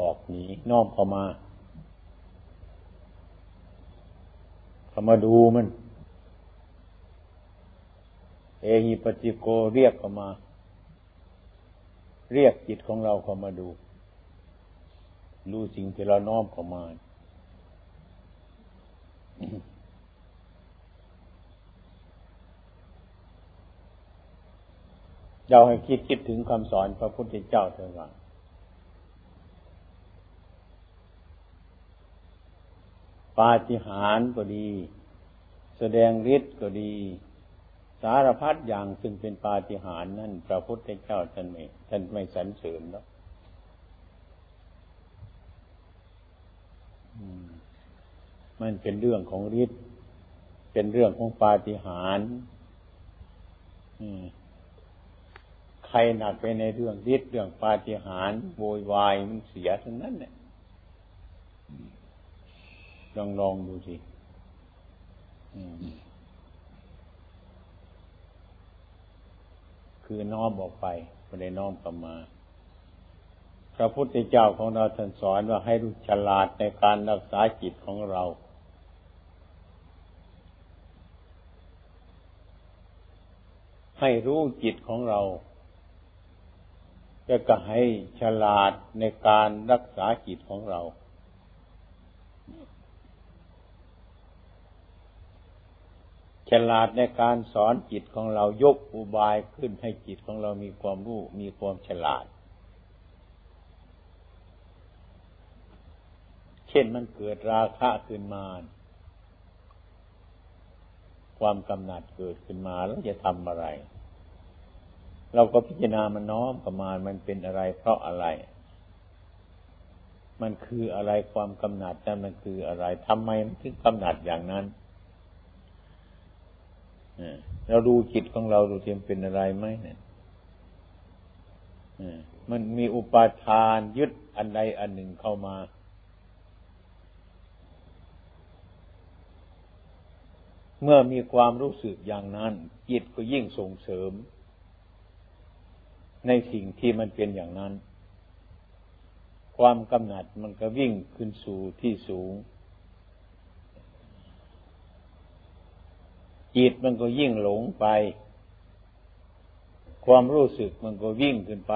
ออกหนีน้อมเข้ามาเข้ามาดูมัน เอหิปติโกเรียกเข้ามา เรียกจิตของเราเข้ามาดู รู้สิ่งที่เราน้อมเข้ามาเราให้คิดคิดถึงคำสอนพระพุทธเจ้าเถิดว่า ปาฏิหาริย์ก็ดี แสดงฤทธิ์ก็ดี สารพัดอย่างซึ่งเป็นปาฏิหาริย์นั่นพระพุทธเจ้าท่านไม่ท่านไม่สรรเสริญแล้วมันเป็นเรื่องของฤทธิ์เป็นเรื่องของปาฏิหาริย์ใครหนักไปในเรื่องฤทธิ์เรื่องปาฏิหาริย์โวยวายมันเสียทั้งนั้นเนี่ย ลองลองดูสิคือน้อมออกไปไม่ได้น้อมกลับมา พระพุทธเจ้าของเราท่านสอนว่าให้รู้ฉลาดในการรักษาจิตของเรา ให้รู้จิตของเราจะก็ให้ฉลาดในการรักษาจิตของเรา ฉลาดในการสอนจิตของเรายกอุบายขึ้นให้จิตของเรามีความรู้มีความฉลาด เช่นมันเกิดราคะขึ้นมา ความกำหนัดเกิดขึ้นมาแล้วจะทำอะไร เราก็พิจารณามันน้อมประมาณมันเป็นอะไรเพราะอะไร มันคืออะไรความกำหนัดนั้นมันคืออะไรทำไมมันถึงกำหนัดอย่างนั้น เราดูจิตของเราดูเทียมเป็นอะไรไหมเนี่ยมันมีอุปาทานยึดอันใดอันหนึ่งเข้ามา เมื่อมีความรู้สึกอย่างนั้น จิตก็ยิ่งส่งเสริม ในสิ่งที่มันเป็นอย่างนั้น ความกำหนัดมันก็วิ่งขึ้นสู่ที่สูง จิตมันก็ยิ่งหลงไป ความรู้สึกมันก็วิ่งขึ้นไป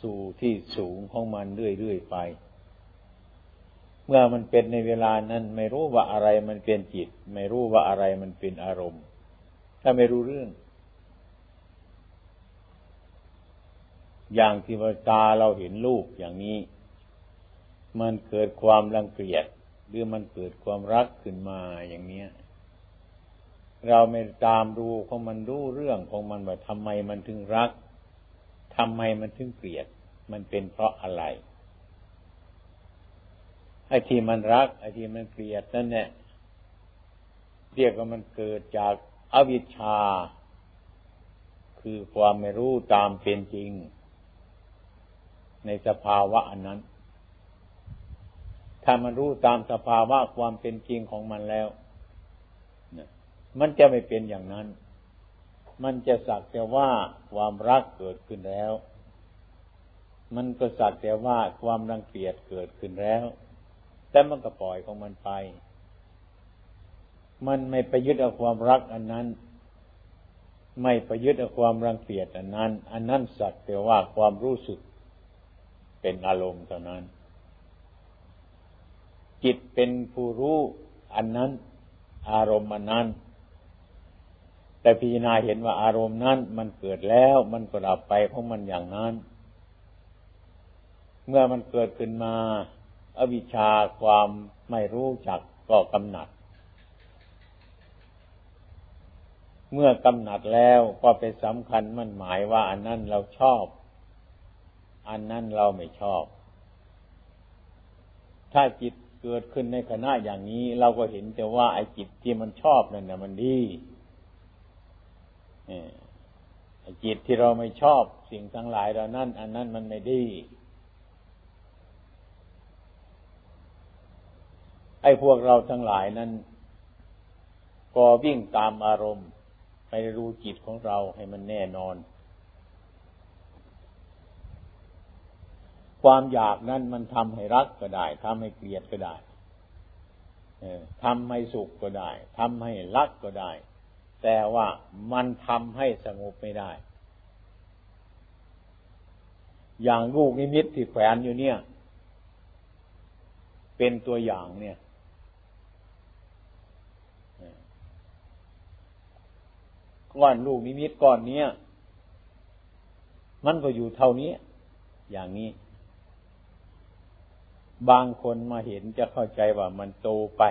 สู่ที่สูงของมันเรื่อยๆไป เมื่อมันเป็นในเวลานั้น ไม่รู้ว่าอะไรมันเป็นจิต ไม่รู้ว่าอะไรมันเป็นอารมณ์ ถ้าไม่รู้เรื่อง อย่างที่ว่าตาเราเห็นรูปอย่างนี้ มันเกิดความรังเกียจหรือมันเกิดความรักขึ้นมาอย่างเนี้ย เราไม่ตามดูของมันรู้เรื่องของมันว่าทำไมมันถึงรักทำไมมันถึงเกลียด มันเป็นเพราะอะไรไอ้ที่มันรักไอ้ที่มันเกลียดนั่นเนี่ยเรียกว่ามันเกิดจากอวิชชา คือความไม่รู้ตามเป็นจริง ในสภาวะอันนั้น ถ้ามันรู้ตามสภาวะความเป็นจริงของมันแล้ว มันจะไม่เป็นอย่างนั้น มันจะสักแต่ว่าความรักเกิดขึ้นแล้ว มันก็สักแต่ว่าความรังเกียจเกิดขึ้นแล้ว แต่มันก็ปล่อยของมันไป มันไม่ไปยึดเอาความรักอันนั้น ไม่ไปยึดเอาความรังเกียจอันนั้น อันนั้นสักแต่ว่าความรู้สึกเป็นอารมณ์เท่านั้น จิตเป็นผู้รู้อันนั้น อารมณ์อันนั้น แต่พิจารณาเห็นว่าอารมณ์นั้นมันเกิดแล้วมันก็ดับไปของมันอย่างนั้น เมื่อมันเกิดขึ้นมา อวิชชาความไม่รู้จักก็กำหนัด เมื่อกำหนัดแล้วก็ไปสำคัญมันหมายว่าอันนั้นเราชอบ อันนั้นเราไม่ชอบ ถ้าจิตเกิดขึ้นในขณะอย่างนี้ เราก็เห็นแต่ว่าไอ้จิตที่มันชอบนั่นนะมันดี จิตที่เราไม่ชอบสิ่งทั้งหลายเรานั่น อันนั้นมันไม่ดี ไอ้พวกเราทั้งหลายนั้น ก็วิ่งตามอารมณ์ ไปรู้จิตของเราให้มันแน่นอน ความอยากนั้นมันทำให้รักก็ได้ทำให้เกลียดก็ได้ทำให้สุขก็ได้ทำให้รักก็ได้ แต่ว่ามันทำให้สงบไม่ได้ อย่างลูกนิมิตที่แขวนอยู่เนี่ย เป็นตัวอย่างเนี่ย ก้อนลูกนิมิตก้อนเนี้ยมันก็อยู่เท่านี้ อย่างนี้ บางคนมาเห็นจะเข้าใจว่ามันโตไป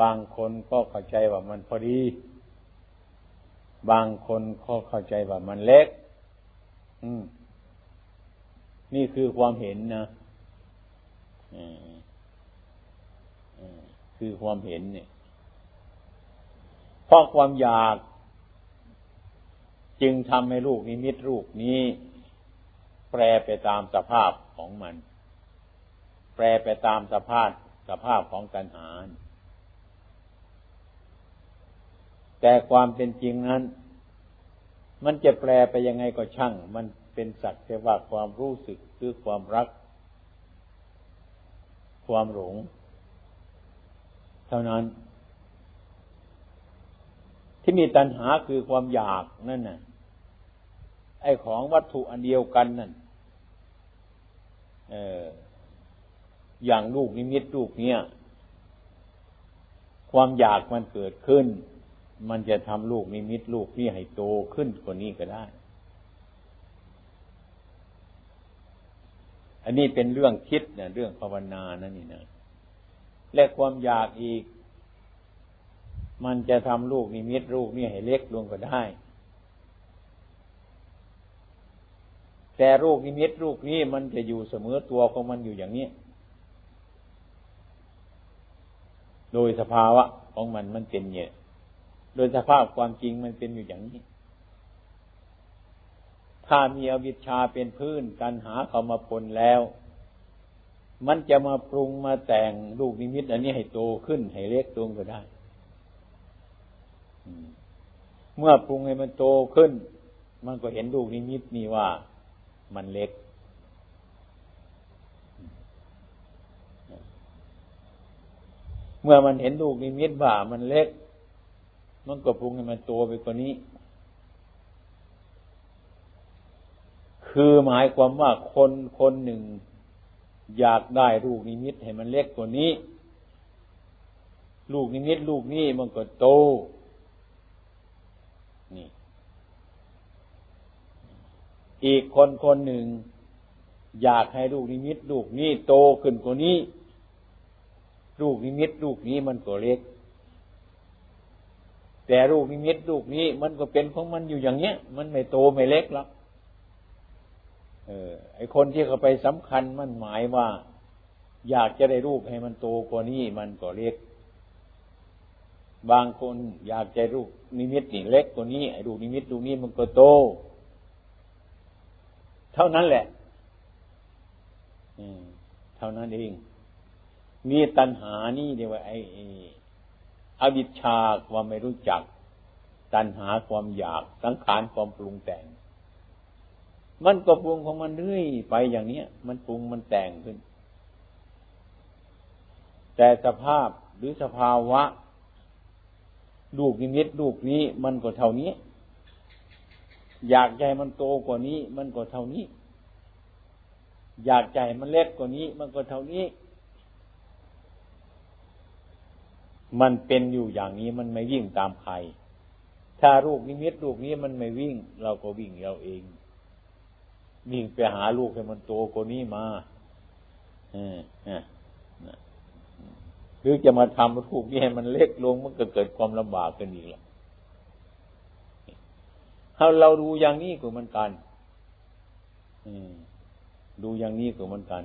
บางคนก็เข้าใจว่ามันพอดี บางคนก็เข้าใจว่ามันเล็ก อืม นี่คือความเห็นนะคือความเห็นเนี่ย เพราะความอยาก จึงทำให้ลูกนิมิตลูกนี้ แปรไปตามสภาพของมัน แปรไปตามสภาพสภาพของตัณหา แต่ความเป็นจริงนั้น มันจะแปลไปยังไงก็ช่าง มันเป็นสักแต่ว่าความรู้สึกคือความรัก ความหลง เท่านั้น ที่มีตัณหาคือความอยากนั่นน่ะ ไอ้ของวัตถุอันเดียวกันนั่นเอออย่างลูกนิมิตลูกเนี้ยความอยากมันเกิดขึ้น มันจะทำลูกนิมิตลูกนี้ให้โตขึ้นกว่านี้ก็ได้ อันนี้เป็นเรื่องคิดนะเรื่องภาวนานั่นนี่นะ และความอยากอีก มันจะทำลูกนิมิตลูกนี่ให้เล็กลงก็ได้ แต่ลูกนิมิตลูกนี้มันจะอยู่เสมอตัวของมันอยู่อย่างนี้ โดยสภาวะของมันมันเป็นเนี่ย โดยสภาพความจริงมันเป็นอยู่อย่างนี้ ถ้ามีอวิชชาเป็นพื้นกันหาเขามาปนแล้ว มันจะมาปรุงมาแต่งลูกนิมิต อันนี้ให้โตขึ้นให้เล็กลงก็ได้เมื่อปรุงให้มันโตขึ้น มันก็เห็นลูกนิมิตนี่ว่ามันเล็ก เมื่อมันเห็นลูกนิมิตว่ามันเล็ก มันก็ปรุงให้มันโตไปกว่านี้ คือหมายความว่าคนคนหนึ่ง อยากได้ลูกนิมิตให้มันเล็กกว่านี้ ลูกนิมิตลูกนี้มันก็โต นี่ อีกคนคนหนึ่ง อยากให้ลูกนิมิต ลูกนี้โตขึ้นกว่านี้ ลูกนิมิต ลูกนี้มันก็เล็ก แต่ลูกนิมิตลูกนี้ มันก็เป็นของมันอยู่อย่างเนี้ย มันไม่โตไม่เล็กหรอกเออ ไอคนที่เขาไปสำคัญมันหมายว่า อยากจะได้รูปให้มันโตกว่านี้มันก็เล็ก บางคนอยากใจรูปนิมิตนี่เล็กกว่านี้ไอ้รูปนิมิตรูปนี้มันก็โต เท่านั้นแหละเท่านั้นเองมีตัณหานี่เดียวไอ้ อวิชชาความไม่รู้จัก ตัณหาความอยาก สังขารความปรุงแต่ง มันก็ปรุงของมันเรื่อยไปอย่างเนี้ย มันปรุงมันแต่งขึ้น แต่สภาพหรือสภาวะลูกนิมิตลูกนี้มันก็เท่านี้ อยากใจมันโตกว่านี้ มันก็เท่านี้ อยากใจมันเล็กกว่านี้ มันก็เท่านี้ มันเป็นอยู่อย่างนี้มันไม่วิ่งตามใคร ถ้าลูกนิมิตลูกนี้มันไม่วิ่ง เราก็วิ่งเราเอง วิ่งไปหาลูกให้มันโตกว่านี้มาอหรือจะมาทำรูปนี้ให้มันเล็กลงมันก็เกิดความลำบากกันอีกแล้วถ้าเราดูอย่างนี้ก็มันกันดูอย่างนี้ก็มันกัน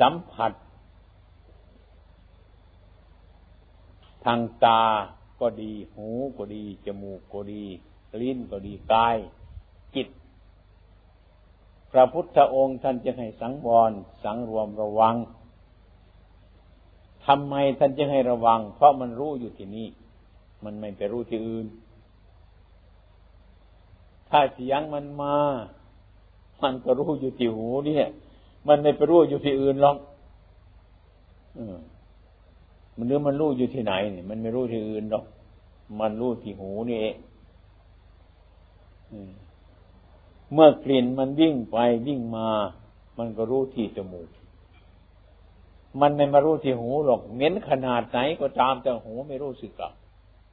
สัมผัส ทางตาก็ดี หูก็ดี จมูกก็ดี ลิ้นก็ดี กาย จิต พระพุทธองค์ท่านจะให้สังวร สังรวมระวังทำไมท่านจึงให้ระวัง เพราะมันรู้อยู่ที่นี่ มันไม่ไปรู้ที่อื่น ถ้าเสียงมันมา มันก็รู้อยู่ที่หูเนี่ย มันไม่ไปรู้อยู่ที่อื่นหรอกมั มันเรู้มันรู้อยู่ที่ไหนเนี่ยมันไม่รู้ที่อื่นหรอก มันรู้ที่หูนี่เองเมื่อกลิ่นมันวิ่งไปวิ่งมา มันก็รู้ที่จมูก มันไม่มารู้ที่หูหรอกเหม็นขนาดไหนก็ตามแต่หูไม่รู้สึกหรอก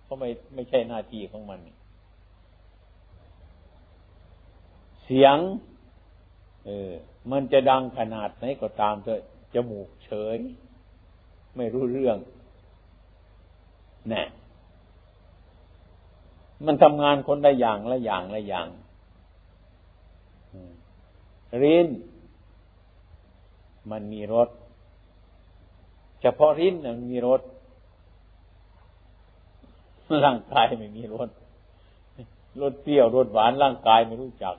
เพราะไม่ไม่ใช่หน้าที่ของมัน เสียง เออ มันจะดังขนาดไหนก็ตามแต่จมูกเฉย ไม่รู้เรื่อง แน่มันทำงานคนละอย่างละอย่างละอย่างริ้น มันมีรสเฉพาะริ้นมันมีรสร่างกายไม่มีรสรสเปรี้ยวรสหวานร่างกายไม่รู้จัก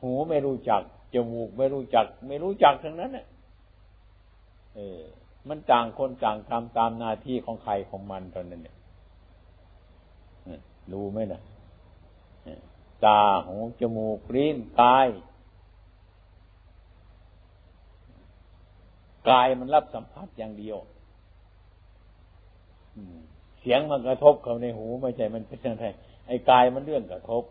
หูไม่รู้จักจมูกไม่รู้จัก ไม่รู้จักทั้งนั้นเนี่ยเออ มันต่างคนต่างทำตามหน้าที่ของใครของมันตอนนั้นเนี่ยรู้ไหมนะตาหูจมูกลิ้นกายกายมันรับสัมผัสอย่างเดียวเสียงมันกระทบเข้าในหูไม่ใช่มันเป็นอะไรไอ้กายมันเรื่องกระทบ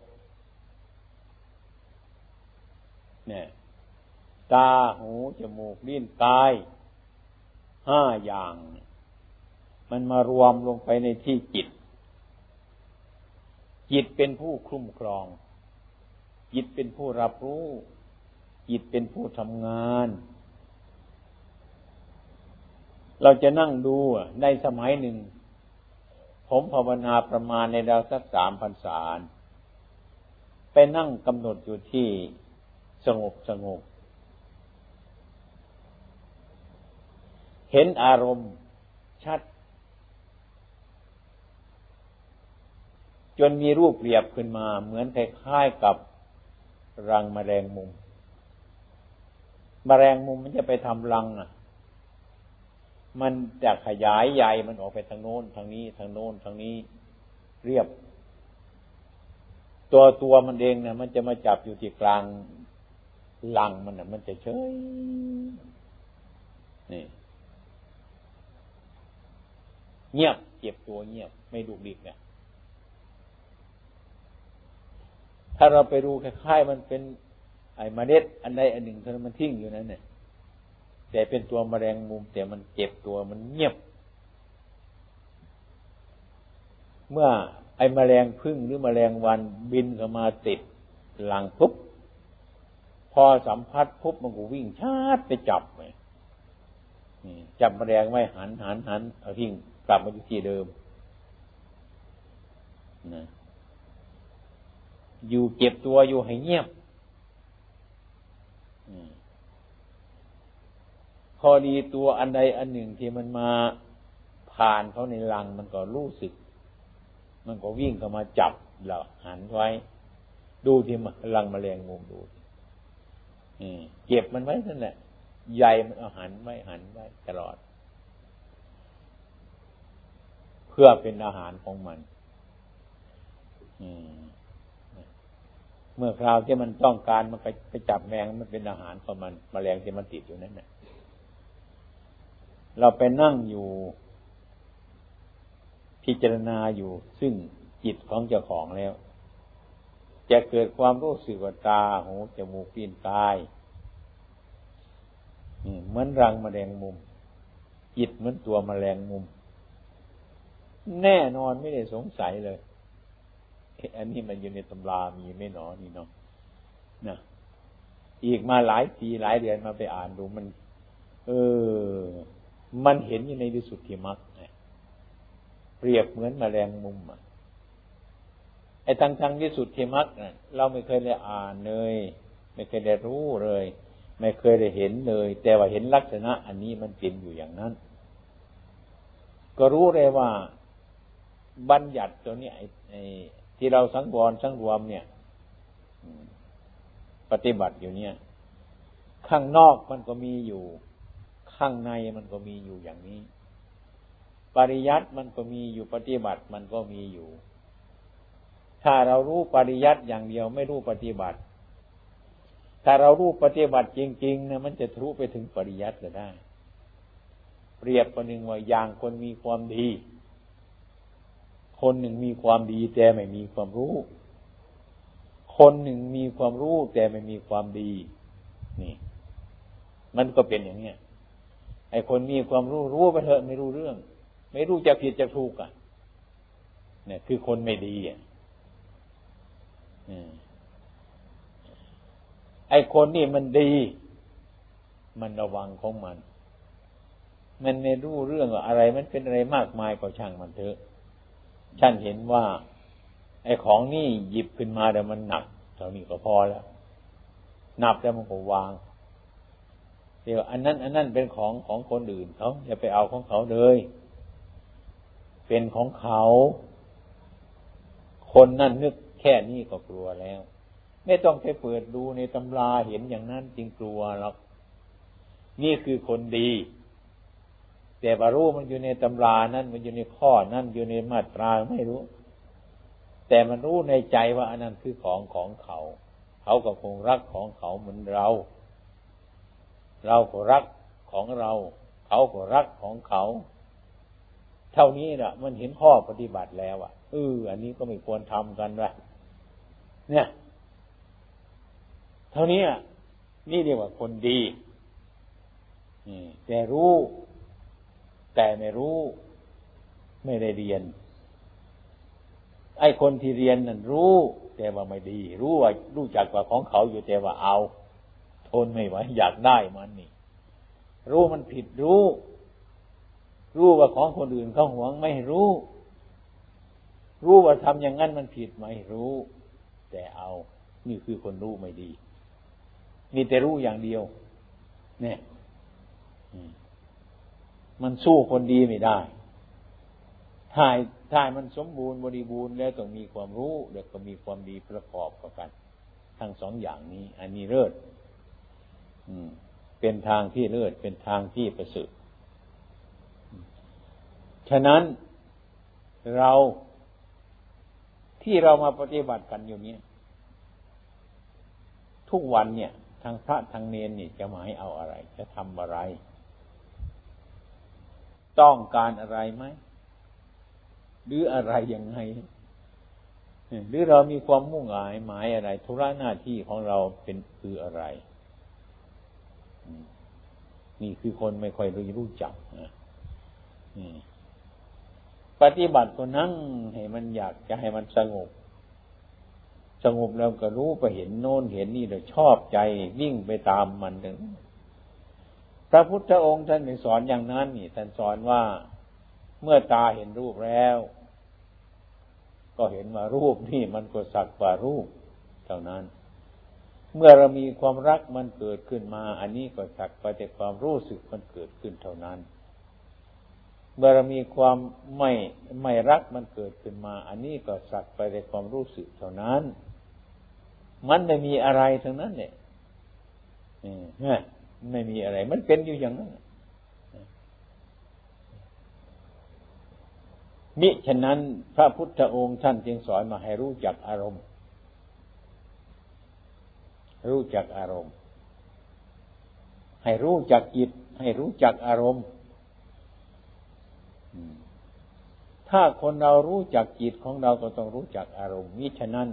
เนี่ย ตาหูจมูกลิ้นกาย ห้าอย่าง มันมารวมลงไปในที่จิต จิตเป็นผู้คุ้มครอง จิตเป็นผู้รับรู้ จิตเป็นผู้ทำงาน เราจะนั่งดูในสมัยหนึ่ง ผมภาวนาประมาณในดาวสักสามพันสารไปนั่งกำหนดอยู่ที่สงบสงบ เห็นอารมณ์ชัด จนมีรูปเปรียบขึ้นมา เหมือนคล้ายๆกับรังมแมลงมุมมแมลงมุมมันจะไปทำรังอะ มันจะขยายใหญ่มันออกไปทางโน้นทางนี้ ทางโน้นทางนี้เรียบ ตัวตัวมันเองเนี่ยมันจะมาจับอยู่ที่กลางลังมันน่ะมันจะเฉยนี่ เงียบเก็บตัวเงียบไม่ดุดิกเนี่ย ถ้าเราไปดูคล้ายๆมันเป็นไอ้เมล็ดอันใดอันหนึ่งเท่านั้นมันทิ้งอยู่นั้นเนี่ยแต่เป็นตัวมแมลงมุม แต่มันเจ็บตัวมันเงียบ เมื่อไอ้มแมลงพึ่งหรือมแมลงวันบินเข้ามาติดหลังปุ๊บพอสัมผัสปุ๊บมันก็วิ่งชาดไปจับไปจับมแมลงไว้หันหันหันเอาทิ้ง กลับมาที่เดิมนะอยู่เก็บตัวอยู่ให้เงียบพอดีตัวอันใดอันหนึ่งที่มันมาผ่านเขาในรังมันก็รู้สึก มันก็วิ่งเข้ามาจับเราหันไว้ ดูที่รังมแมลงมุมดูเก็บมันไว้นั่นแหละใหญ่มันเอาหันไว้หันไว้ตลอด เพื่อเป็นอาหารของมันเมื่อคราวที่มันต้องการมันไปไปจับแมงมันเป็นอาหารของมันมแมลงที่มันติดอยู่นั่นแหละเราไปนั่งอยู่ พิจารณาอยู่ซึ่งจิตของเจ้าของแล้ว จะเกิดความรู้สึกว่าตาหูจมูกปีนกายเหมือนรังมแมลงมุม จิตเหมือนตัวมแมลงมุม แน่นอนไม่ได้สงสัยเลยอันนี้มันอยู่ในตำรามีไม่หนอนี่เนาะนะอีกมาหลายปีหลายเดือนมาไปอ่านดูมัน เออ มันเห็นอยู่ในวิสุทธิมรรคเปรียบเหมือนมแมลงมุมอะไอ้ทางทางวิสุทธิมรรคเราไม่เคยได้อ่านเลย ไม่เคยได้รู้เลย ไม่เคยได้เห็นเลย แต่ว่าเห็นลักษณะ อันนี้มันเป็นอยู่อย่างนั้น ก็รู้เลยว่า บัญญัติตัวนี้ไอ้ที่เราสังวรสังรวมเนี่ยปฏิบัติอยู่เนี่ย ข้างนอกมันก็มีอยู่ ข้างในมันก็มีอยู่อย่างนี้ ปริยัติมันก็มีอยู่ปฏิบัติมันก็มีอยู่ ถ้าเรารู้ปริยัติอย่างเดียวไม่รู้ปฏิบัติ ถ้าเรารู้ปฏิบัติจริงๆนะมันจะทะลุไปถึงปริยัติก็ได้ เปรียบประหนึ่งว่าอย่างคนมีความดี คนหนึ่งมีความดีแต่ไม่มีความรู้ คนหนึ่งมีความรู้แต่ไม่มีความดี นี่ มันก็เป็นอย่างเนี้ยไอ้คนมีความรู้รู้ไปเถอะไม่รู้เรื่อง ไม่รู้จะผิดจะถูกอะ เนี่ย คือคนไม่ดีอะไอ้คนนี่มันดี มันระวังของมัน มันไม่รู้เรื่องอะไร มันเป็นอะไรมากมายก็ช่างมันเถอะ ฉันเห็นว่า ไอ้ของนี่หยิบขึ้นมาแต่มันหนักเท่านี้ก็พอแล้วนับแล้วมันก็วาง เดี๋ยวอันนั้น อันนั้นเป็นของของคนอื่นเขาอย่าไปเอาของเขาเลย เป็นของเขา คนนั่นนึกแค่นี้ก็กลัวแล้ว ไม่ต้องไปเปิดดูในตำราเห็นอย่างนั้นจริงกลัวหรอกนี่คือคนดี แต่บารู้มันอยู่ในตำรานั่นมันอยู่ในข้อนั่นอยู่ในมาตราไม่รู้ แต่มันรู้ในใจว่าอันนั้นคือของของเขา เขาก็คงรักของเขาเหมือนเรา เราก็รักของเรา เขาก็รักของเขา เท่านี้นะมันเห็นข้อปฏิบัติแล้วอะเอออันนี้ก็ไม่ควรทำกันวะเนี่ย เท่านี้นี่เรียกว่าคนดีแต่รู้ แต่ไม่รู้ไม่ได้เรียน ไอ้คนที่เรียนนั่นรู้ แต่ว่าไม่ดี รู้ว่ารู้จักว่าของเขาอยู่แต่ว่าเอา ทนไม่ไหวอยากได้มันนี่ รู้มันผิดรู้ รู้ว่าของคนอื่นเขาหวงไม่รู้ รู้ว่าทำอย่างนั้นมันผิดไหมรู้ แต่เอา นี่คือคนรู้ไม่ดี มีแต่รู้อย่างเดียว เนี่ยมั มันสู้คนดีไม่ได้ถ่ายถ่ายมันสมบูรณ์บริบูรณ์แล้วต้องมีความรู้แล้วก็มีความดีประกอบกัน ทั้งสองอย่างนี้ อันนี้เลิศเป็นทางที่เลิศเป็นทางที่ประเสริฐฉะนั้นเราที่เรามาปฏิบัติกันอยู่นี้ทุกวันเนี่ย ทางพระทางเนนนี่จะหมายเอาอะไร จะทำอะไร ต้องการอะไรไหมหรืออะไรยังไง หรือเรามีความมุ่งหมายหมายอะไรธุระหน้าที่ของเราเป็นคืออะไร นี่คือคนไม่ค่อยรู้รู้จักนะปฏิบัติก็นั่งให้มันอยากจะให้มันสงบ สงบแล้วก็รู้ไปเห็นโน้นเห็นนี่เราชอบใจวิ่งไปตามมันถึง พระพุทธองค์ท่านสอนอย่างนั้นนี่ท่านสอนว่าเมื่อตาเห็นรูปแล้ว ก็เห็นว่ารูปนี่มันก็สักว่ารูป เท่านั้น เมื่อเรามีความรักมันเกิดขึ้นมา อันนี้ก็สักไปแต่ความรู้สึกมันเกิดขึ้นเท่านั้น เมื่อเรามีความไม่ไม่รักมันเกิดขึ้นมา อันนี้ก็สักไปแต่ความรู้สึกเท่านั้น มันไม่มีอะไรทั้งนั้นเนี่ย ไม่มีอะไร มันเป็นอยู่อย่างนั้นมิฉะนั้นพระพุทธองค์ท่านจึงสอนมาให้รู้จักอารมณ์ รู้จักอารมณ์ ให้รู้จักจิต ให้รู้จักอารมณ์ ถ้าคนเรารู้จักจิตของเราก็ต้องรู้จักอารมณ์มิฉะนั้น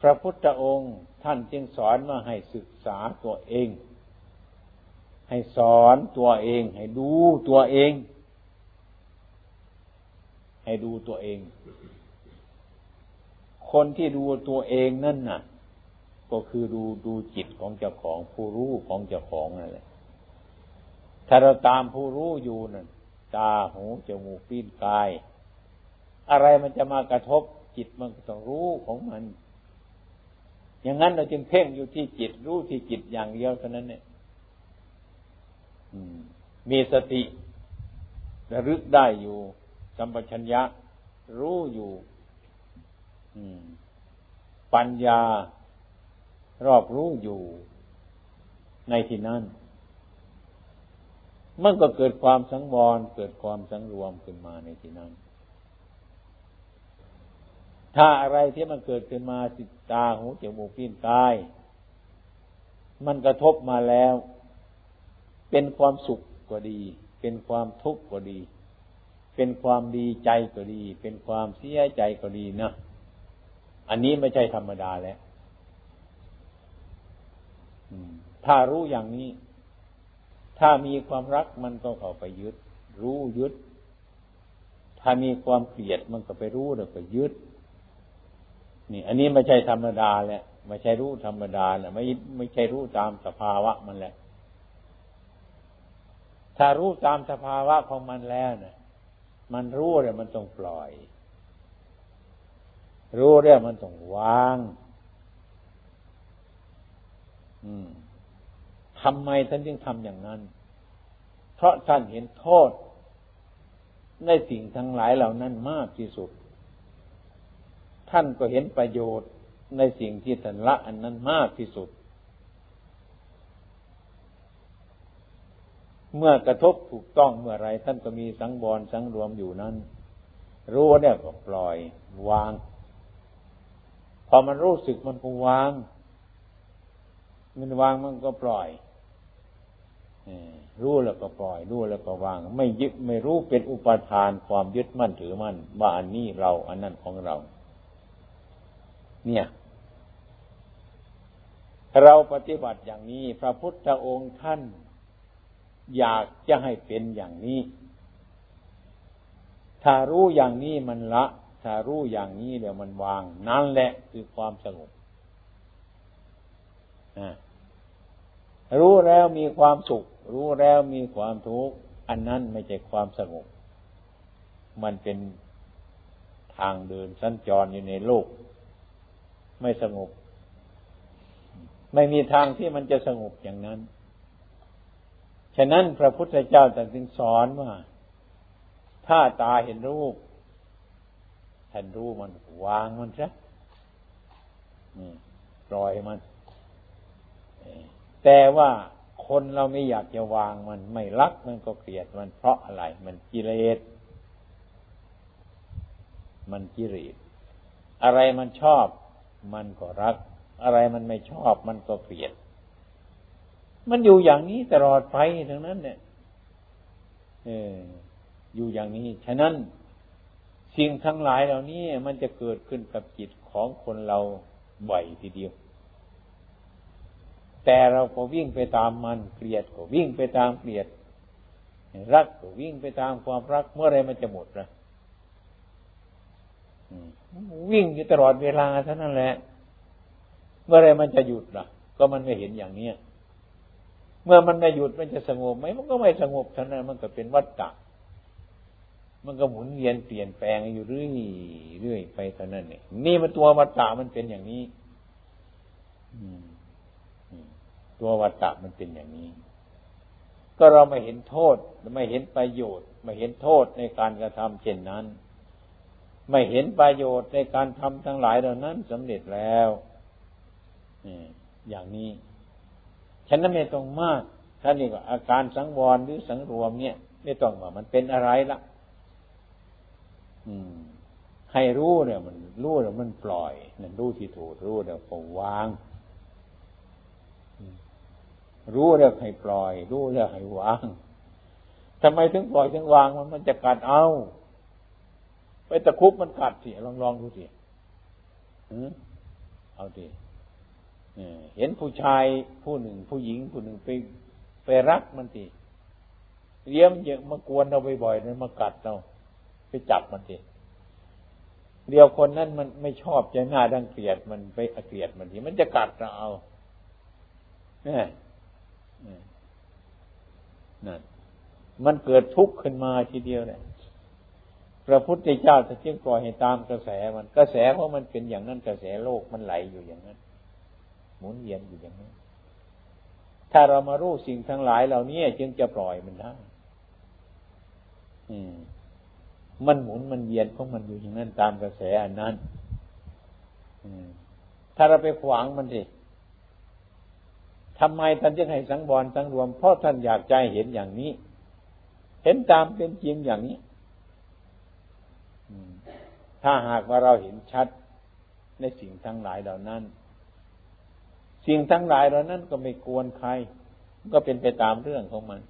พระพุทธองค์ท่านจึงสอนมาให้ศึกษาตัวเอง ให้สอนตัวเอง ให้ดูตัวเอง ให้ดูตัวเอง คนที่ดูตัวเองนั่นน่ะ ก็คือดูดูจิตของเจ้าของผู้รู้ของเจ้าของนั่นแหละถ้าเราตามผู้รู้อยู่นั่นตาหูจมูกปิ้นกาย อะไรมันจะมากระทบจิตมันก็ต้องรู้ของมัน อย่างนั้นเราจึงเพ่งอยู่ที่จิต รู้ที่จิตอย่างเดียวเท่านั้นเนี่ยมีสติระลึกได้อยู่สัมปชัญญะ รู้อยู่ปัญญารอบรู้อยู่ในที่นั้น มันก็เกิดความสังวรเกิดความสังรวมขึ้นมาในที่นั้น ถ้าอะไรที่มันเกิดขึ้นมาสิตาหูจมูกลิ้นกาย มันกระทบมาแล้ว เป็นความสุขก็ดี เป็นความทุกข์ก็ดี เป็นความดีใจก็ดี เป็นความเสียใจก็ดีนะอันนี้ไม่ใช่ธรรมดาแล้วถ้ารู้อย่างนี้ ถ้ามีความรักมันก็เข้าไปยึด รู้ยึด ถ้ามีความเกลียดมันก็ไปรู้แล้วก็ยึด นี่ อันนี้ไม่ใช่ธรรมดาแหละไม่ใช่รู้ธรรมดาแหละไม่ไม่ใช่รู้ตามสภาวะมันแหละ ถ้ารู้ตามสภาวะของมันแล้วเนะมันรู้เลยมันต้องปล่อย รู้เรื่องมันต้องวางทำไมท่านจึงทำอย่างนั้น เพราะท่านเห็นโทษในสิ่งทั้งหลายเหล่านั้นมากที่สุด ท่านก็เห็นประโยชน์ในสิ่งที่ท่านละอันนั้นมากที่สุด เมื่อกระทบถูกต้องเมื่อไรท่านก็มีสังวรสังรวมอยู่นั้น รู้เนี่ยก็ปล่อยวาง พอมันรู้สึกมันก็วาง มันวางมันก็ปล่อยรู้แล้วก็ปล่อย รู้แล้วก็วาง ไม่ยึดไม่รู้เป็นอุปทานความยึดมั่นถือมั่นว่าอันนี้เรา อันนั้นของเรา เนี่ย เราปฏิบัติอย่างนี้ พระพุทธองค์ท่าน อยากจะให้เป็นอย่างนี้ ถ้ารู้อย่างนี้มันละ ถ้ารู้อย่างนี้เดี๋ยวมันวาง นั่นแหละคือความสงบรู้แล้วมีความสุข รู้แล้วมีความทุกข์อันนั้นไม่ใช่ความสงบ มันเป็นทางเดินสัญจรอยู่ในโลก ไม่สงบ ไม่มีทางที่มันจะสงบอย่างนั้น ฉะนั้นพระพุทธเจ้าตรัสอนว่า ถ้าตาเห็นรูปท่านรู้มันวางมันซะปล่อยมัน แต่ว่าคนเราไม่อยากจะวางมัน ไม่รักมันก็เกลียดมันเพราะอะไร มันกิเลสมันกิเลสอะไรมันชอบ มันก็รัก อะไรมันไม่ชอบมันก็เกลียด มันอยู่อย่างนี้ตลอดไปทั้งนั้น เนี่ยเอออยู่อย่างนี้ ฉะนั้นสิ่งทั้งหลายเหล่านี้มันจะเกิดขึ้นกับจิตของคนเราบ่อยทีเดียว แต่เราก็วิ่งไปตามมันเกลียดก็วิ่งไปตามเกลียด รักก็วิ่งไปตามความรักเมื่อไรมันจะหมดละ วิ่งอยู่ตลอดเวลาเท่านั้นแหละ เมื่อไรมันจะหยุดล่ะ ก็มันไม่เห็นอย่างเนี้ยเมื่อมันไม่หยุดมันจะสงบไหมมันก็ไม่สงบเท่านั้นมันก็เป็นวัฏฏะมันก็หมุนเวียนเปลี่ยนแปลงอยู่เรื่อยเรื่อยไปเท่านั้นเนี่ยนี่มันตัววัฏฏะมันเป็นอย่างนี้อตัววัตตะมันเป็นอย่างนี้ ก็เราไม่เห็นโทษไม่เห็นประโยชน์ไม่เห็นโทษในการกระทำเช่นนั้น ไม่เห็นประโยชน์ในการทำทั้งหลายเหล่านั้นสำเร็จแล้วอย่างนี้ ฉันนั้นไม่ต้องมากท่านนี่ก็อาการสังวรหรือสังรวมเนี่ย ไม่ต้องว่ามันเป็นอะไรละให้รู้เนี่ย มันรู้แล้วมันปล่อยนั่นรู้ที่ถูกรู้แล้วก็วาง รู้แล้วให้ปล่อย รู้แล้วให้วางทำไมถึงปล่อยถึงวางมันมันจะกัดเอา ไปตะคุบมันกัดสิลองลองดูสิเอาดิเห็นผู้ชายผู้หนึ่ง ผู้หญิงผู้หนึ่งไปไปรักมันสิเลี้ยมเยอะมากวนเราบ่อยๆนั้นมากัดเราไปจับมันสิเดียวคนนั้นมันไม่ชอบใจหน้าดังเกลียดมันไปเกลียดมันทีมันจะกัดเราเอาเนี่ยนั่นมันเกิดทุกข์ขึ้นมาทีเดียวเนี่ย พระพุทธเจ้าจะเที่ยงปล่อยให้ตามกระแสมันกระแสเพราะมันเป็นอย่างนั้นกระแสโลกมันไหลอยู่อย่างนั้น หมุนเวียนอยู่อย่างนั้น ถ้าเรามารู้สิ่งทั้งหลายเหล่านี้จึงจะปล่อยมันได้มันหมุนมันเวียนเพราะมันอยู่อย่างนั้นตามกระแสอันนั้นถ้าเราไปขวางมันสิทำไมท่านจึงให้สังวรสังรวมเพราะท่านอยากใจเห็นอย่างนี้ เห็นตามเป็นจริงอย่างนี้ ถ้าหากว่าเราเห็นชัดในสิ่งทั้งหลายเหล่านั้น สิ่งทั้งหลายเหล่านั้นก็ไม่กวนใคร ก็เป็นไปตามเรื่องของมัน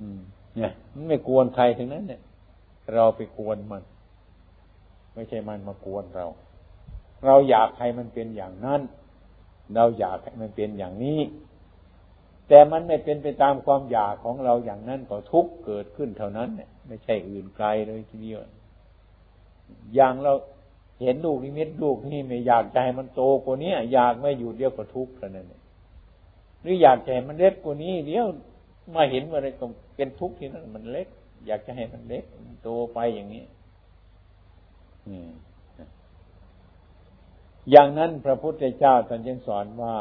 อืม เนี่ย มันไม่กวนใครถึงนั้น เนี่ย เราไปกวนมัน ไม่ใช่มันมากวนเรา เราอยากให้มันเป็นอย่างนั้น เราอยากให้มันเป็นอย่างนี้ แต่มันไม่เป็นไปตามความอยากของเราอย่างนั้นก็ทุกเกิดขึ้นเท่านั้นเนี่ย ไม่ใช่อื่นไกลเลยทีเดียวอย่างเราเห็นลูกนิมิตลูกนี่ไม่อยากใจมันโตกว่านี้อยากไม่อยู่เดียวก็ทุกข์เท่านั้นหรืออยากใจมันเล็กกว่านี้ เดียวมาเห็นอะไรก็เป็นทุกข์ที่นั่นมันเล็ก อยากจะให้มันเล็กโตไปอย่างนี้อย่างนั้นพระพุทธเจ้าท่านยังสอนว่า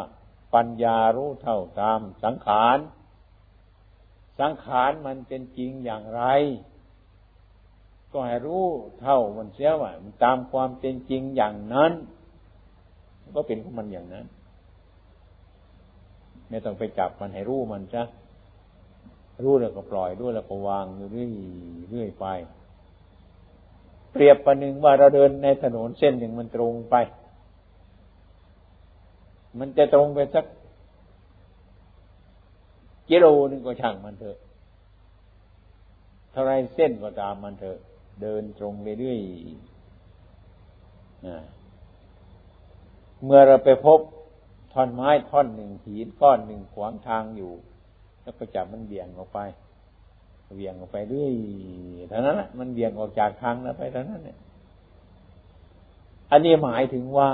ปัญญารู้เท่าตามสังขาร สังขารมันเป็นจริงอย่างไร ก็ให้รู้เท่ามันเสียว่ามันตามความเป็นจริงอย่างนั้น ก็เป็นของมันอย่างนั้น ไม่ต้องไปจับมันให้รู้มันจ้ะรู้แล้วก็ปล่อยด้วยแล้วก็วางเรื่อยเรื่อยไป เปรียบประหนึ่งว่าเราเดินในถนนเส้นหนึ่งมันตรงไป มันจะตรงไปสักกิโลนึงก็ช่างมันเถอะเท่าไรเส้นก็ตามมันเถอะ เดินตรงไปเรื่อยเมื่อเราไปพบท่อนไม้ท่อนหนึ่งหินก้อนหนึ่งขวางทางอยู่ แล้วก็จับมันเบี่ยงออกไปเบี่ยงออกไปเรื่อยเท่านั้นแหละมันเบี่ยงออกจากทางแล้วไปเท่านั้นเนี่ยอันนี้หมายถึงว่า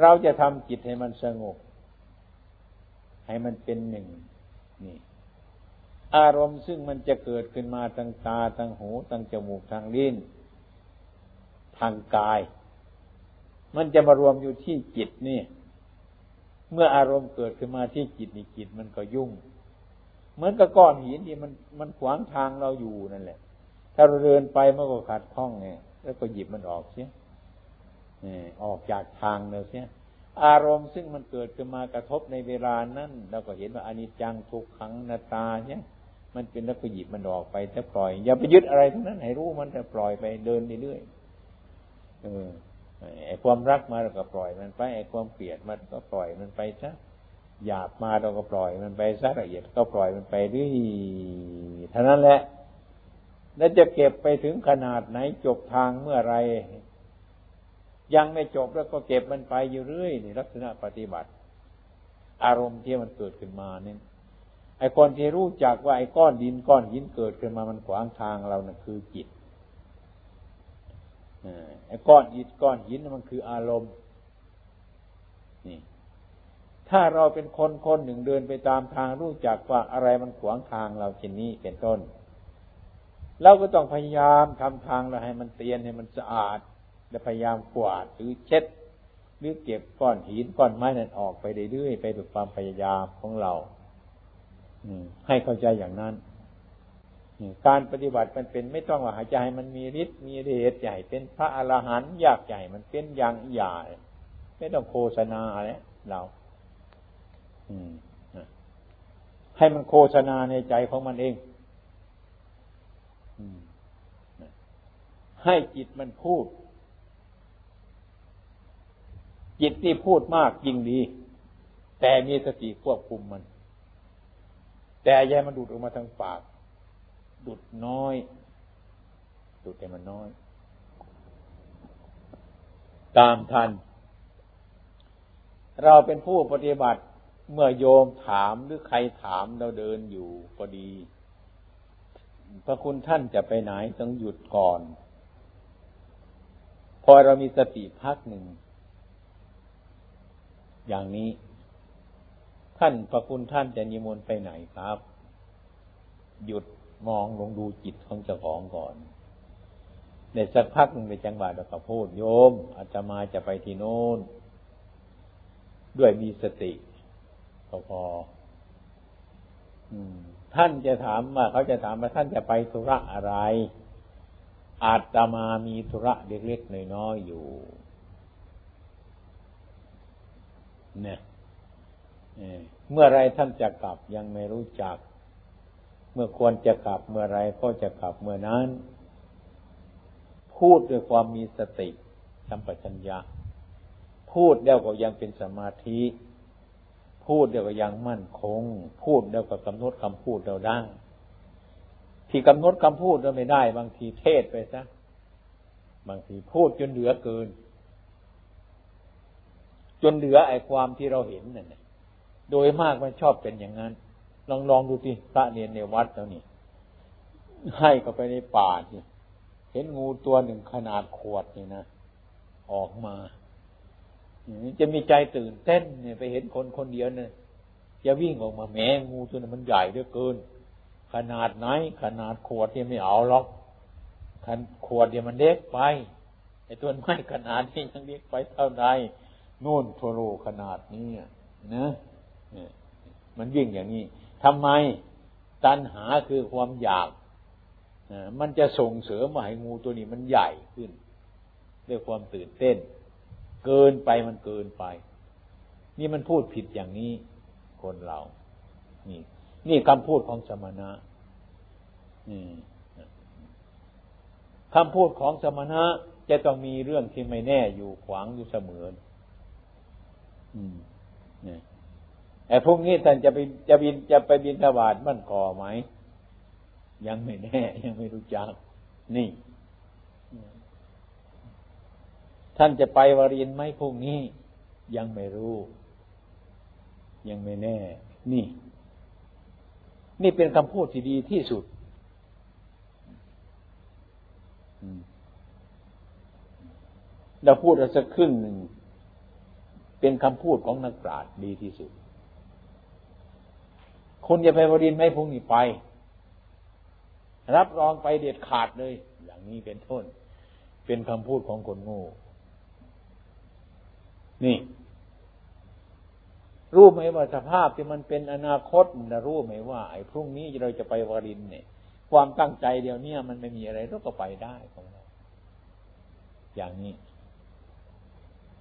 เราจะทำจิตให้มันสงบ ให้มันเป็นหนึ่งนี่ อารมณ์ซึ่งมันจะเกิดขึ้นมาทางตาทางหูทางจมูกทางลิ้นทางกาย มันจะมารวมอยู่ที่จิตนี่ เมื่ออารมณ์เกิดขึ้นมาที่จิตนี่จิตมันก็ยุ่ง เหมือนกับก้อนหินที่มันมันขวางทางเราอยู่นั่นแหละ ถ้าเราเดินไปมันก็ขัดข้องเนี่ยแล้วก็หยิบมันออกเสียออกจากทางเราเสียอารมณ์ซึ่งมันเกิดขึ้นมากระทบในเวลานั้นเราก็เห็นว่าอนิจจังทุกขังนาตาเนี่ย มันเป็นแล้วก็หยิบมันออกไปแต่ปล่อย อย่าไปยึดอะไรทั้งนั้น ให้รู้มันแต่ปล่อยไปเดินเรื่อยเออไอ้ความรักมาเราก็ปล่อยมันไปไอ้ความเกลียดมันก็ปล่อยมันไปซะหยาบมาเราก็ปล่อยมันไปซะละเอียดก็ปล่อยมันไปเรื่อยเท่านั้นแหละ แล้วจะเก็บไปถึงขนาดไหนจบทางเมื่อไร ยังไม่จบแล้วก็เก็บมันไปอยู่เรื่อยนี่ลักษณะปฏิบัติ อารมณ์ที่มันเกิดขึ้นมาเนี่ย ไอ้คนที่รู้จักว่าไอ้ก้อนดินก้อนหินเกิดขึ้นมามันขวางทางเรานะ่ะคือจิตไอ้ก้อนอิฐก้อนหินมันคืออารมณ์ นี่ ถ้าเราเป็นคนคนหนึ่งเดินไปตามทางรู้จักว่าอะไรมันขวางทางเราเช่นนี้เป็นต้น เราก็ต้องพยายามทำทางเราให้มันเตียนให้มันสะอาด และพยายามกวาดหรือเช็ดหรือเก็บก้อนหินก้อนไม้นั้นออกไปเรื่อยๆไปด้วยความพยายามของเรา ให้เข้าใจอย่างนั้นการปฏิบัติมันเป็นไม่ต้องว่าหายใจมันมีฤทธิ์มีเดชใหญ่เป็นพระอรหันต์ยากใหญ่มันเป็นอย่างใหญ่ไม่ต้องโฆษณาอะไรเราให้มันโฆษณาในใจของมันเองให้จิตมันพูด จิตนี่พูดมากยิ่งดี แต่มีสติควบคุมมัน แต่อย่ามันดูดออกมาทางปาก ดูดน้อย ดูดแต่มันน้อย ตามทัน เราเป็นผู้ปฏิบัติเมื่อโยมถามหรือใครถามเราเดินอยู่ก็ดี พระคุณท่านจะไปไหนต้องหยุดก่อน พอเรามีสติพักหนึ่ง อย่างนี้ ท่านพระคุณท่านจะนิมนต์ไปไหนครับ หยุดมองลงดูจิตของเจ้าของก่อนในสักพักหนึ่งในจังหวะเราก็พูดโยมอาจจะมาจะไปที่โน้น ด้วยมีสติก็พอท่านจะถามว่าเขาจะถามว่าท่านจะไปธุระอะไร อาจจะมามีธุระเล็กๆน้อยๆอยู่ เนี่ย เมื่อไรท่านจะกลับยังไม่รู้จัก เมื่อควรจะกลับเมื่อไรก็จะกลับเมื่อนั้น พูดด้วยความมีสติสัมปชัญญะ พูดแล้วก็ยังเป็นสมาธิ พูดแล้วก็ยังมั่นคง พูดแล้วก็กำหนดคำพูดเราได้ที่กำหนดคำพูดเราไม่ได้ บางทีเทศไปซะบางทีพูดจนเหลือเกิน จนเหลือไอ้ความที่เราเห็นนั่น โดยมากมันชอบเป็นอย่างนั้น ลองลองดูที่พระเนียนในวัดแล้วนี่ ให้เขาไปในป่าที่เห็นงูตัวหนึ่งขนาดขวดนี่นะออกมาจะมีใจตื่นเต้นเนี่ยไปเห็นคนคนเดียวเนี่ยจะวิ่งออกมาแม้งูตัวนั้นมันใหญ่เหลือเกิน ขนาดไหน ขนาดขวดที่ไม่เอาหรอกขันขวดเดียวมันเล็กไปไอ้ตัวไม้ขนาดที่ยังเล็กไปเท่าใดนู่นโทโรขนาดนี้นะ มันวิ่งอย่างนี้ทำไมตัณหาคือความอยากมันจะส่งเสริมมาให้งูตัวนี้มันใหญ่ขึ้น ด้วยความตื่นเต้น เกินไปมันเกินไป นี่มันพูดผิดอย่างนี้ คนเรา นี่ นี่คำพูดของสมณะคำพูดของสมณะจะต้องมีเรื่องที่ไม่แน่อยู่ขวางอยู่เสมออืม ไอ้พวกนี้ท่านจะไปจะบินจะไปบินทบาทมันก่อไหม ยังไม่แน่ ยังไม่รู้จัก นี่ ท่านจะไปวารินไหมพวกนี้ ยังไม่รู้ ยังไม่แน่ นี่ นี่เป็นคำพูดที่ดีที่สุดเราพูดอาสักครึ่งหนึ่งเป็นคำพูดของนักปราชญ์ดีที่สุด คุณจะไปวรินไหมพวกนี้ไป รับรองไปเด็ดขาดเลย อย่างนี้เป็นต้น เป็นคำพูดของคนโง่ นี่ รู้ไหมว่าสภาพที่มันเป็นอนาคตนะรู้ไหมว่า ไอ้พรุ่งนี้เราจะไปวรินเนี่ย ความตั้งใจเดียวนี้มันไม่มีอะไรเราก็ไปได้ของเราอย่างนี้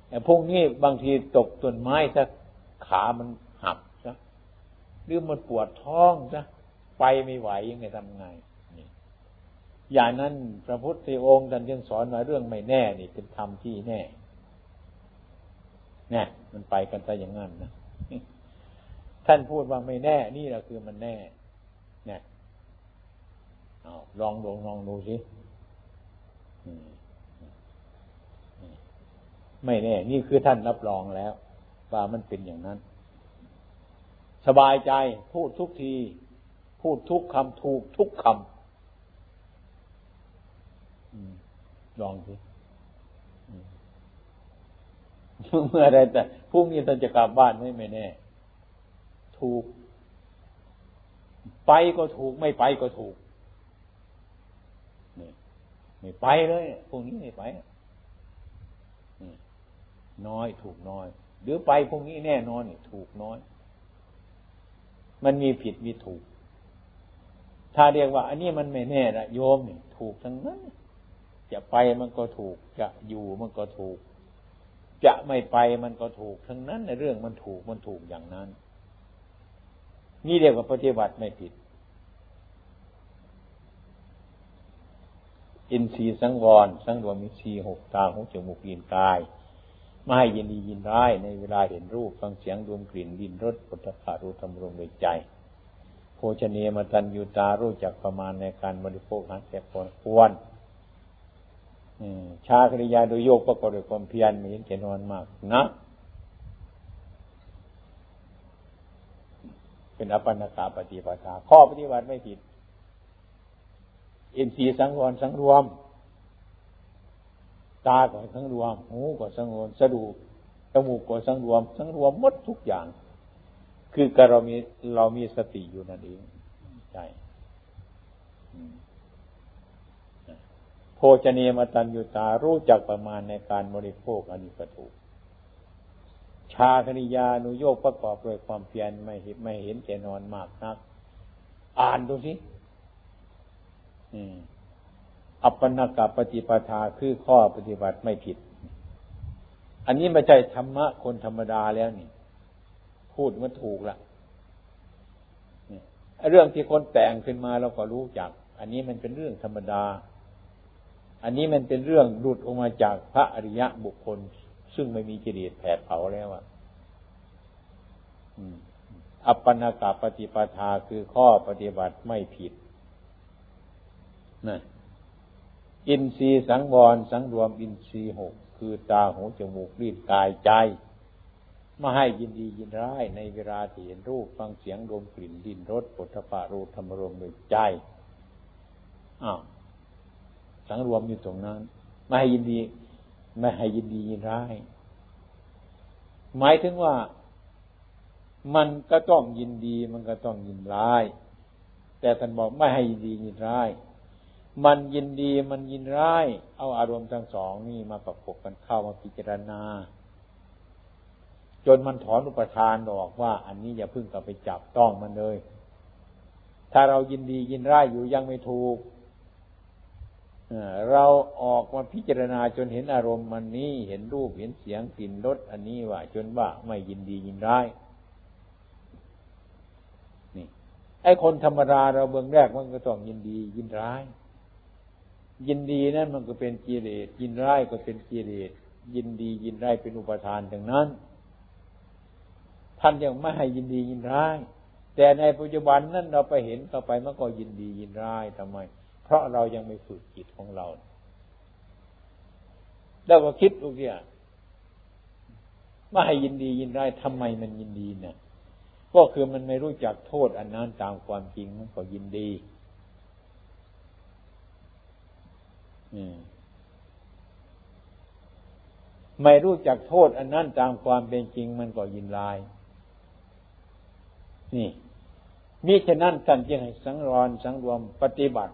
แต่พรุ่งนี้บางทีตกต้นไม้ซะขามัน หรือมันปวดท้องซะไปไม่ไหวยังไงทำไงอย่างนั้นพระพุทธองค์ท่านยังสอนว่าเรื่องไม่แน่นี่เป็นธรรมที่แน่เนี่ยมันไปกันไปอย่างนั้นนะท่านพูดว่าไม่แน่นี่แหละคือมันแน่ เนี่ยเอาลองลองลองดูสิไม่แน่ นี่คือท่านรับรองแล้ว ว่ามันเป็นอย่างนั้น สบายใจ พูดทุกที พูดทุกคำถูกทุกคำลองสิเมื่อไรแต่พรุ่งนี้ท่านจะกลับบ้านไม่ไม่แน่ ถูก ไปก็ถูก ไม่ไปก็ถูกนี่ไม่ไปเลยพรุ่งนี้ไม่ไปน้อยถูกน้อย หรือไปพรุ่งนี้แน่นอนถูกน้อย มันมีผิดมีถูก ถ้าเรียกว่า อันนี้มันไม่แน่ละโยมนี่ถูกทั้งนั้น จะไปมันก็ถูก จะอยู่มันก็ถูก จะไม่ไปมันก็ถูกทั้งนั้นในเรื่องมันถูกมันถูกอย่างนั้น นี่เรียกว่าปฏิบัติไม่ผิด อินทรีย์สังวร สังรวมอินทรีหกตาหูจมูกลิ้นกาย ไม่ให้ยินดียินร้ายในเวลาเห็นรูปฟังเสียงดวงกลิ่นดินรสปุถะรู้ทำรงในใจโภชเนียมตันยูตารู้จักประมาณในการบริโภคหาแก่ควรชาคริยาโดยโยกประกอบด้วยความเพียรมีเห็นแก่นอนมากนะเป็นอปันกาปฏิปทาข้อปฏิบัติไม่ผิดเอินทรีย์สังวรสังรวม ตาก็สังรวม หูก็สังรวม สะดูจมูกก็สังรวม สังรวมหมดทุกอย่าง คือการเรามีเรามีสติอยู่นั่นเองใช่โภชเนียมตัญญูตารู้จักประมาณในการบริโภคอันนี้ก็ถูก ชาคณิยานุโยกประกอบด้วยความเพียรไม่เห็นไม่เห็นแก่นอนมากนัก อ่านดูสิอั อปปนากปฏิปทาคือข้อปฏิบัติไม่ผิด อันนี้ไม่ใช่ธรรมะคนธรรมดาแล้วนี่ พูดมันถูกละเรื่องที่คนแต่งขึ้นมาเราก็รู้จัก อันนี้มันเป็นเรื่องธรรมดา อันนี้มันเป็นเรื่องหลุดออกมาจากพระอริยะบุคคล ซึ่งไม่มีกิเลสแผดเผาแล้วอะอัปปนากาปฏิปทาคือข้อปฏิบัติไม่ผิดนะ อินทรีย์สังวรสังรวมอินทรีย์หกคือตาหูจมูกลิ้นกายใจไมาให้ยินดียินร้ายในเวลาที่เห็นรูปฟังเสียงดมกลิ่นดินรสปุถะปารูธรรมรมในใจอ้าวสังรวมอยู่ตรงนั้น ไม่ให้ยินดี ไม่ให้ยินดียินร้าย หมายถึงว่ามันก็ต้องยินดี มันก็ต้องยินร้าย แต่ท่านบอกไม่ให้ยินดียินร้าย มันยินดีมันยินร้าย เอาอารมณ์ทั้งสองนี่มาประกบกันเข้ามาพิจารณา จนมันถอนอุปทานออกว่า อันนี้อย่าพึ่งกลับไปจับต้องมันเลย ถ้าเรายินดียินร้ายอยู่ยังไม่ถูกเราออกมาพิจารณาจนเห็นอารมณ์มันนี้เห็นรูปเห็นเสียงกลิ่นรสอันนี้ว่า จนว่าไม่ยินดียินร้ายนี่ ไอ้คนธรรมดาเราเบื้องแรกมันก็ต้องยินดียินร้าย ยินดีนั่นมันก็เป็นกิเลสยินร้ายก็เป็นกิเลสยินดียินร้ายเป็นอุปทานดังนั้นท่านยังไม่ให้ยินดียินร้าย แต่ในปัจจุบันนั้นเราไปเห็นต่อไปมันก็ยินดียินร้ายทำไม เพราะเรายังไม่ฝึกจิตของเราแล้วก็คิดลูกเนี่ยว่ให้ยินดียินร้ายทำไมมันยินดีเนี่ยก็คือมันไม่รู้จักโทษอันนั้นตามความจริงมันก็ยินดี ไม่รู้จักโทษ อันนั้นตามความเป็นจริงมันก็ยินลาย นี่มิฉะนั้นท่านจึงให้สังวรสังรวมปฏิบัติ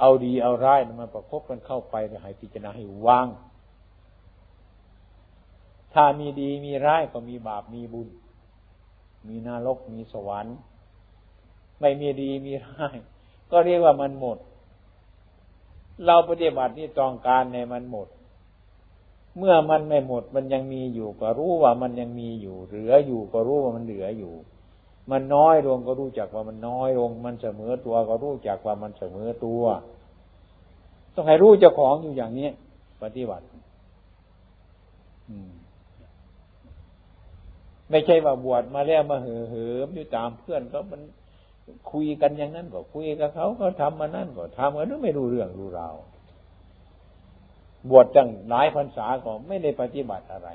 เอาดีเอาร้ายมาประคบกันเข้าไปให้พิจารณาให้วาง ถ้ามีดีมีร้ายก็มีบาปมีบุญ มีนรกมีสวรรค์ ไม่มีดีมีร้าย ก็เรียกว่ามันหมด เราปฏิบัตินี่ต้องการในมันหมด เมื่อมันไม่หมดมันยังมีอยู่ก็รู้ว่ามันยังมีอยู่ เหลืออยู่ก็รู้ว่ามันเหลืออยู่ มันน้อยลงก็รู้จักว่ามันน้อยลง มันเสมอตัวก็รู้จักว่ามันเสมอตัว ต้องให้รู้เจ้าของอยู่อย่างนี้ปฏิบัติไม่ใช่ว่าบวชมาแล้วมาเหือเหิมอยู่ตามเพื่อนก็มัน คุยกันอย่างนั้นก็คุยกับเขาก็ทำมานั่นก็ทำกันไม่รู้เรื่องรู้ราวบวชจังหลายพรรษาก็ไม่ได้ปฏิบัติอะไร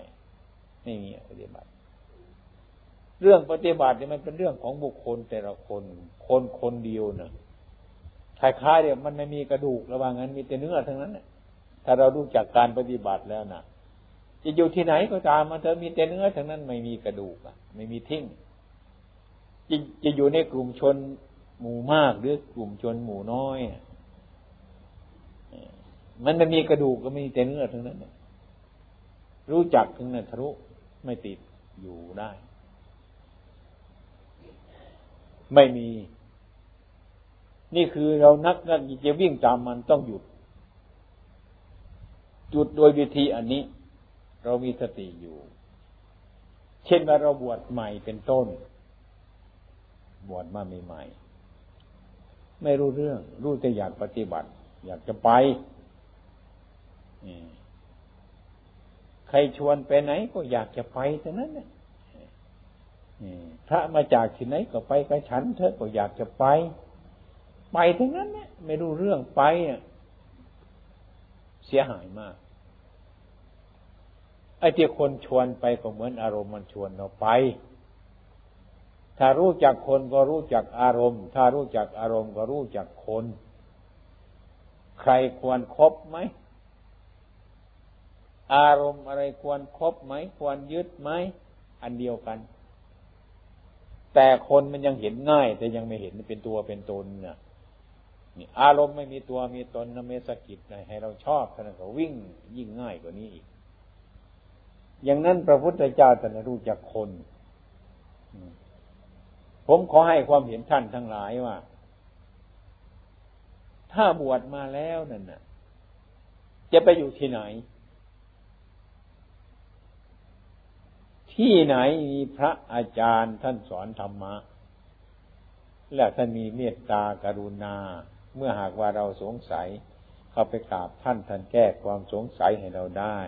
ไม่มีปฏิบัติ เรื่องปฏิบัติเนี่ยมันเป็นเรื่องของบุคคลแต่ละคน คนคนเดียวนะคล้ายๆเนี่ยมันไม่มีกระดูกระว่างนั้นมีแต่เนื้อทั้งนั้นถ้าเรารู้จักการปฏิบัติแล้วนะจะอยู่ที่ไหนก็ตามมันจะมีแต่เนื้อทั้งนั้นไม่มีกระดูกอะ ไม่มีทิ้ง จะจะอยู่ในกลุ่มชนหมู่มากหรือกลุ่มชนหมู่น้อยมันไม่มีกระดูกก็ไมีแต่เนื้อทั้งนั้นรู้จักถึงนั้นทะลุไม่ติดอยู่ได้ ไม่มี นี่คือเรานักนักจะวิ่งตามมันต้องหยุด หยุดโดยวิธีอันนี้ เรามีสติอยู่ เช่นว่าเราบวชใหม่เป็นต้น บวชมาใหม่ๆไม่รู้เรื่อง รู้แต่อยากปฏิบัติ อยากจะไปใครชวนไปไหนก็อยากจะไปเท่านั้นเนี่ยพระมาจากที่ไหนก็ไปกับฉันเธอก็อยากจะไป ไปทั้งนั้นเนี่ยไม่รู้เรื่องไปเสียหายมากไอ้ที่คนชวนไปก็เหมือนอารมณ์มันชวนเราไป ถ้ารู้จักคนก็รู้จักอารมณ์ ถ้ารู้จักอารมณ์ก็รู้จักคน ใครควรครบไหม อารมณ์อะไรควรครบไหม ควรยึดไหม อันเดียวกัน แต่คนมันยังเห็นง่าย แต่ยังไม่เห็นเป็นตัวเป็นตนเนี่ยนี่อารมณ์ไม่มีตัวมีตนนะเมสกิจให้เราชอบท่านก็วิ่งยิ่งง่ายกว่านี้อีก อย่างนั้นพระพุทธเจ้าท่านรู้จักคน ผมขอให้ความเห็นท่านทั้งหลายว่า ถ้าบวชมาแล้วนั่นน่ะ จะไปอยู่ที่ไหน ที่ไหนมีพระอาจารย์ท่านสอนธรรมะ และท่านมีเมตตากรุณา เมื่อหากว่าเราสงสัย เข้าไปกราบท่านท่านแก้ความสงสัยให้เราได้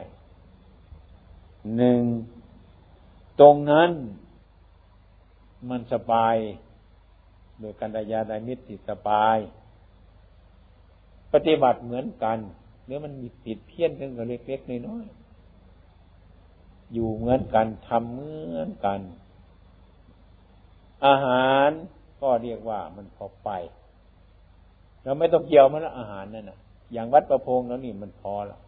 หนึ่งตรงนั้น มันสบาย โดยกันดายาไดมิตรติสบาย ปฏิบัติเหมือนกันเนื้อมันมีติดเพี้ยนกันกับเล็กๆน้อยๆอยู่เหมือนกันทำเหมือนกัน อาหารก็เรียกว่ามันพอไป เราไม่ต้องเกี่ยวมันละอาหารนั่นนะอย่างวัดประพงแล้วนี่มันพอละ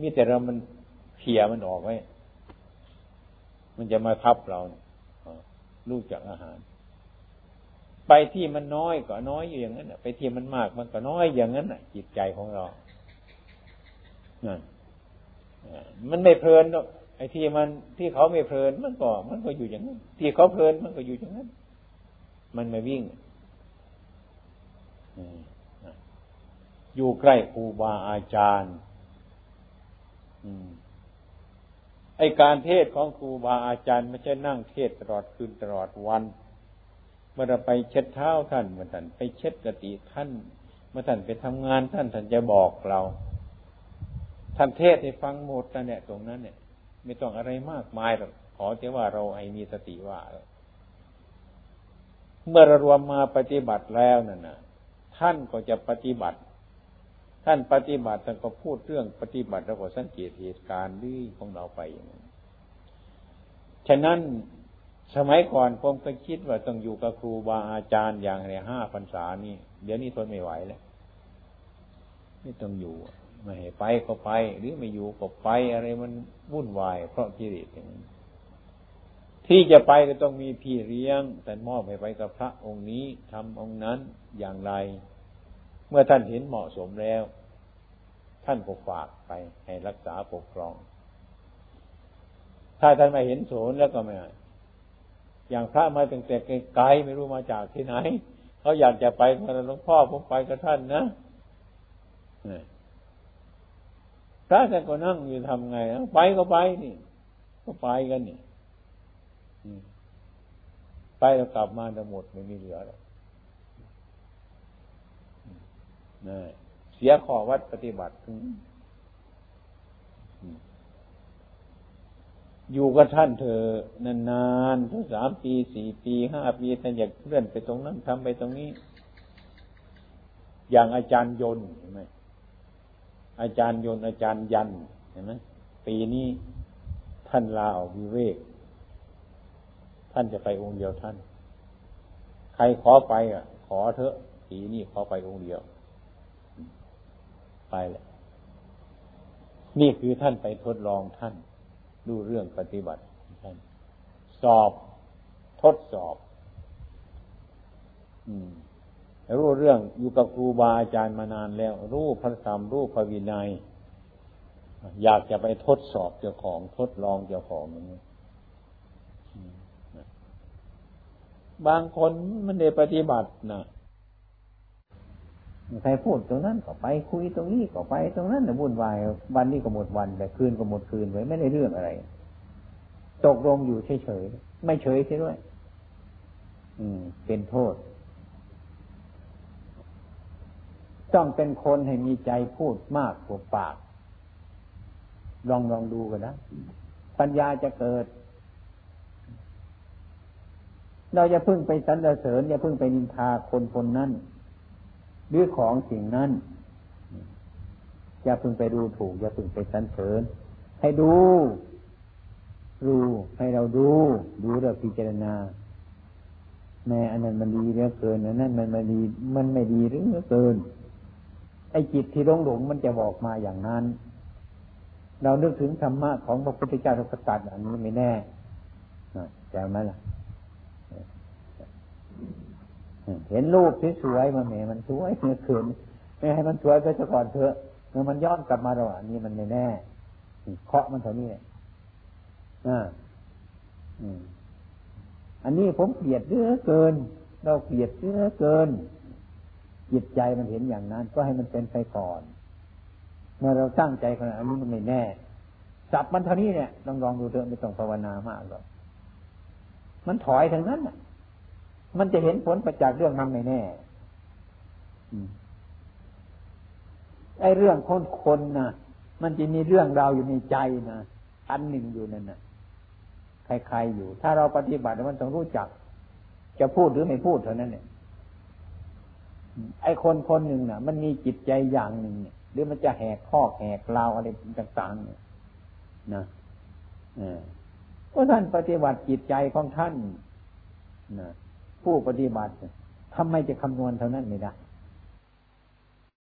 มีแต่เรามันเขี่ยมันออกไว้ มันจะมาทับเรา ลูกจากอาหาร ไปที่มันน้อยก็น้อยอยู่อย่างนั้นไปที่มันมากมันก็น้อยอย่างนั้นจิตใจของเรานั่นมันไม่เพลินหรอกไอ้ที่มันที่เขาไม่เพลินมันก็ มันก็อยู่อย่างนั้น ที่เขาเพลินมันก็อยู่อย่างนั้น มันไม่วิ่งอยู่ใกล้ครูบาอาจารย์ ไอการเทศของครูบาอาจารย์ไม่ใช่นั่งเทศตลอดคืนตลอดวัน เมื่อเราไปเช็ดเท้าท่านเมื่อท่านไปเช็ดกติท่าน เมื่อท่านไปทำงานท่านท่านจะบอกเราท่านเทศให้ฟังหมดนั่นเนี่ยตรงนั้นเนี่ย ไม่ต้องอะไรมากมายหรอกขอแต่ว่าเราให้มีสติว่า เมื่อเรารวมมาปฏิบัติแล้วนั่นนะท่านก็จะปฏิบัติ ท่านปฏิบัติท่านก็พูดเรื่องปฏิบัติแล้วก็สังเกตเหตุการณ์ดีของเราไปอย่างนั้นฉะนั้นสมัยก่อนผมก็คิดว่าต้องอยู่กับครูบาอาจารย์อย่างไรห้าพรรษานี่เดี๋ยวนี้ทนไม่ไหวแล้วไม่ต้องอยู่ไม่ให้ไปก็ไป หรือไม่อยู่ก็ไปอะไรมันวุ่นวาย เพราะกิเลสอย่างนี้ที่จะไปก็ต้องมีพี่เลี้ยงแต่มอบให้ไปกับพระองค์นี้ทำองค์นั้นอย่างไร เมื่อท่านเห็นเหมาะสมแล้ว ท่านก็ฝากไปให้รักษาปกครอง ถ้าท่านไม่เห็นโสนย์แล้วก็ไม่อย่างพระมาตั้งแต่ไกลไม่รู้มาจากที่ไหนเขาอยากจะไปมาหลวงพ่อผมไปกับท่านนะพระท่านก็นั่งอยู่ทำไงไปก็ไปนี่ ก็ไปกันนี่ไปแล้วกลับมาจะหมดไม่มีเหลือแล้วนี่ เสียข้อวัดปฏิบัติ อยู่กับท่านเธอนานๆทั้งสามปีสี่ปีห้าปีท่านอยากเลื่อนไปตรงนั้นทำไปตรงนี้ อย่างอาจารย์ยนเห็นไหมอาจารย์ยนอาจารย์ยันเห็นไหมปีนี้ท่านลาออกวิเวก ท่านจะไปองค์เดียวท่าน ใครขอไปอะ ขอเถอะปีนี้ขอไปองค์เดียว ไปแหละ นี่คือท่านไปทดลองท่าน ดูเรื่องปฏิบัติท่าน สอบทดสอบ อืมรู้เรื่องอยู่กับครูบาอาจารย์มานานแล้ว รู้พระธรรมรู้พระวินัย อยากจะไปทดสอบเจ้าของทดลองเจ้าของอย่างนี้บางคนมันได้ปฏิบัตินะ ใครพูดตรงนั้นก็ไปคุยตรงนี้ก็ไปตรงนั้นนะวุ่นวายวันนี้ก็หมดวันแต่คืนก็หมดคืนไว้ไม่ได้เรื่องอะไร ตกลงอยู่เฉยๆไม่เฉยใช่ด้วย อืม เป็นโทษ ต้องเป็นคนให้มีใจพูดมากกว่าปาก ลองลองดูกันนะปัญญาจะเกิด เราจะพึ่งไปสรรเสริญอย่าพึ่งไปนินทาคนคนนั้น หรือของสิ่งนั้นอย่าพึงไปดูถูก อย่าพึงไปสันเสริญให้ดูดูให้เราดู ดูเราพิจารณาแม่อันนั้นมันดีเหลือเกินอันนั้นมันไม่ดีมันไม่ดีหรือเหลือเกิน ไอ้จิตที่หลงหลงมันจะบอกมาอย่างนั้น เรานึกถึงธรรมะของพระพุทธเจ้าทุกตัดอันนี้ไม่แน่จำไหมล่ะ เห็นรูปสวยๆมาแหมมันสวยเมื่อคืนไม่ให้มันสวยไปซะก่อนเถอะเมื่อมันย้อนกลับมาเราอันนี้มันไม่แน่เคาะมันเท่านี้อ่าอันนี้ผมเกลียดเยอะเกิน เราเกลียดเยอะเกิน จิตใจมันเห็นอย่างนั้น ก็ให้มันเป็นไปก่อน เมื่อเราตั้งใจขนาดนี้มันไม่แน่สับมันเท่านี้เนี่ยลองลองดูเถอะไม่ต้องภาวนามากหรอกมันถอยทางนั้นอะ มันจะเห็นผลประจักเรื่องนั้นไม่แน่ไอ้เรื่องคนคนนะมันจะมีเรื่องราวอยู่ในใจนะอันหนึ่งอยู่นั่นนะใครๆอยู่ ถ้าเราปฏิบัติมันต้องรู้จัก จะพูดหรือไม่พูดเท่านั้นเนี่ยไอ้คนคนหนึ่งน่ะ มันมีจิตใจอย่างหนึ่งเนี่ยหรือมันจะแหกข้อแหกลาวอะไรต่างๆเนี่ยนะเพราะท่านปฏิบัติจิตใจของท่านนะ ผู้ปฏิบัติทำไมจะคำนวณเท่านั้นไม่ได้